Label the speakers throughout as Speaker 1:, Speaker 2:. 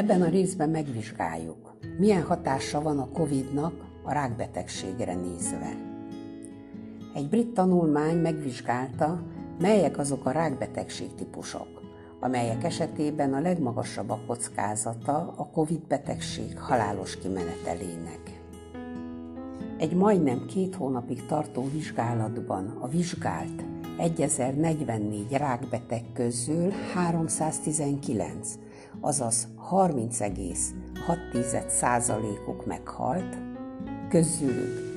Speaker 1: Ebben a részben megvizsgáljuk, milyen hatása van a COVID-nak a rákbetegségre nézve. Egy brit tanulmány megvizsgálta, melyek azok a rákbetegség típusok, amelyek esetében a legmagasabb a kockázata a COVID betegség halálos kimenetelének. Egy majdnem két hónapig tartó vizsgálatban a vizsgált 1044 rákbeteg közül 319, azaz 30,6%-uk meghalt, közülük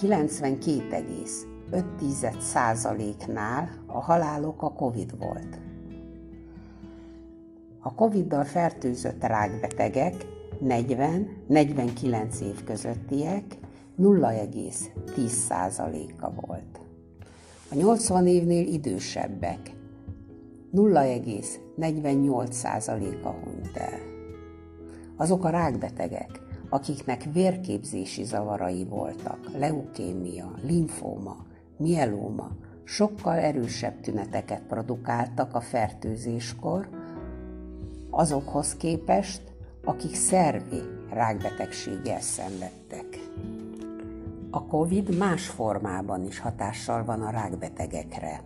Speaker 1: 92,5%-nál a halálok a COVID volt. A COVID-dal fertőzött rákbetegek 40-49 év közöttiek 0,10%-a volt. A 80 évnél idősebbek 0,48%-a hunyt el. Azok a rákbetegek, akiknek vérképzési zavarai voltak, leukémia, limfóma, mielóma, sokkal erősebb tüneteket produkáltak a fertőzéskor, azokhoz képest, akik szervi rákbetegséggel szenvedtek. A COVID más formában is hatással van a rákbetegekre.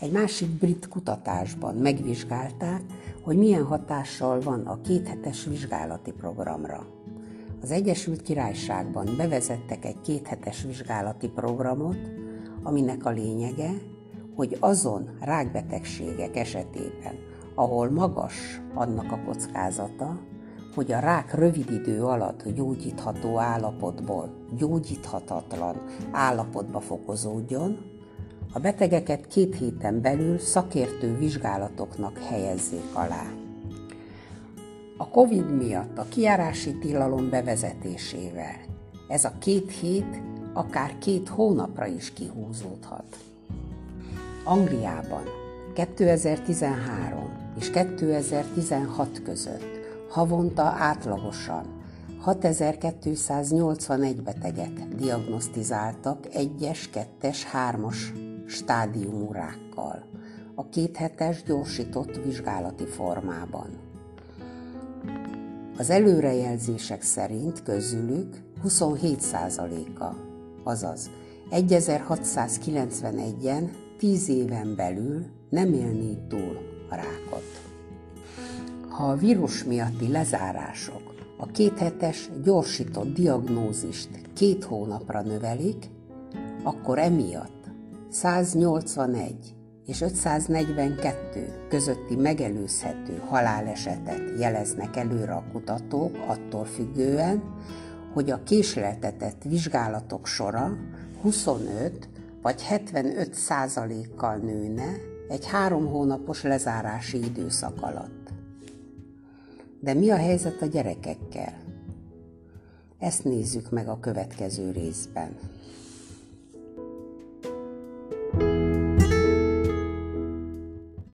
Speaker 1: Egy másik brit kutatásban megvizsgálták, hogy milyen hatással van a kéthetes vizsgálati programra. Az Egyesült Királyságban bevezettek egy kéthetes vizsgálati programot, aminek a lényege, hogy azon rákbetegségek esetében, ahol magas annak a kockázata, hogy a rák rövid idő alatt gyógyítható állapotból gyógyíthatatlan állapotba fokozódjon, a betegeket két héten belül szakértő vizsgálatoknak helyezzék alá. A COVID miatt a kiárási tilalom bevezetésével ez a két hét akár két hónapra is kihúzódhat. Angliában 2013 és 2016 között havonta átlagosan 6281 beteget diagnosztizáltak 1-es, 2-es, 3-as stádiumú rákkal, a kéthetes gyorsított vizsgálati formában. Az előrejelzések szerint közülük 27%-a, azaz 1691-en 10 éven belül nem élné túl a rákot. Ha a vírus miatti lezárások a kéthetes gyorsított diagnózist két hónapra növelik, akkor emiatt 181 és 542 közötti megelőzhető halálesetet jeleznek előre a kutatók attól függően, hogy a késleltetett vizsgálatok sora 25 vagy 75 százalékkal nőne egy három hónapos lezárási időszak alatt. De mi a helyzet a gyerekekkel? Ezt nézzük meg a következő részben.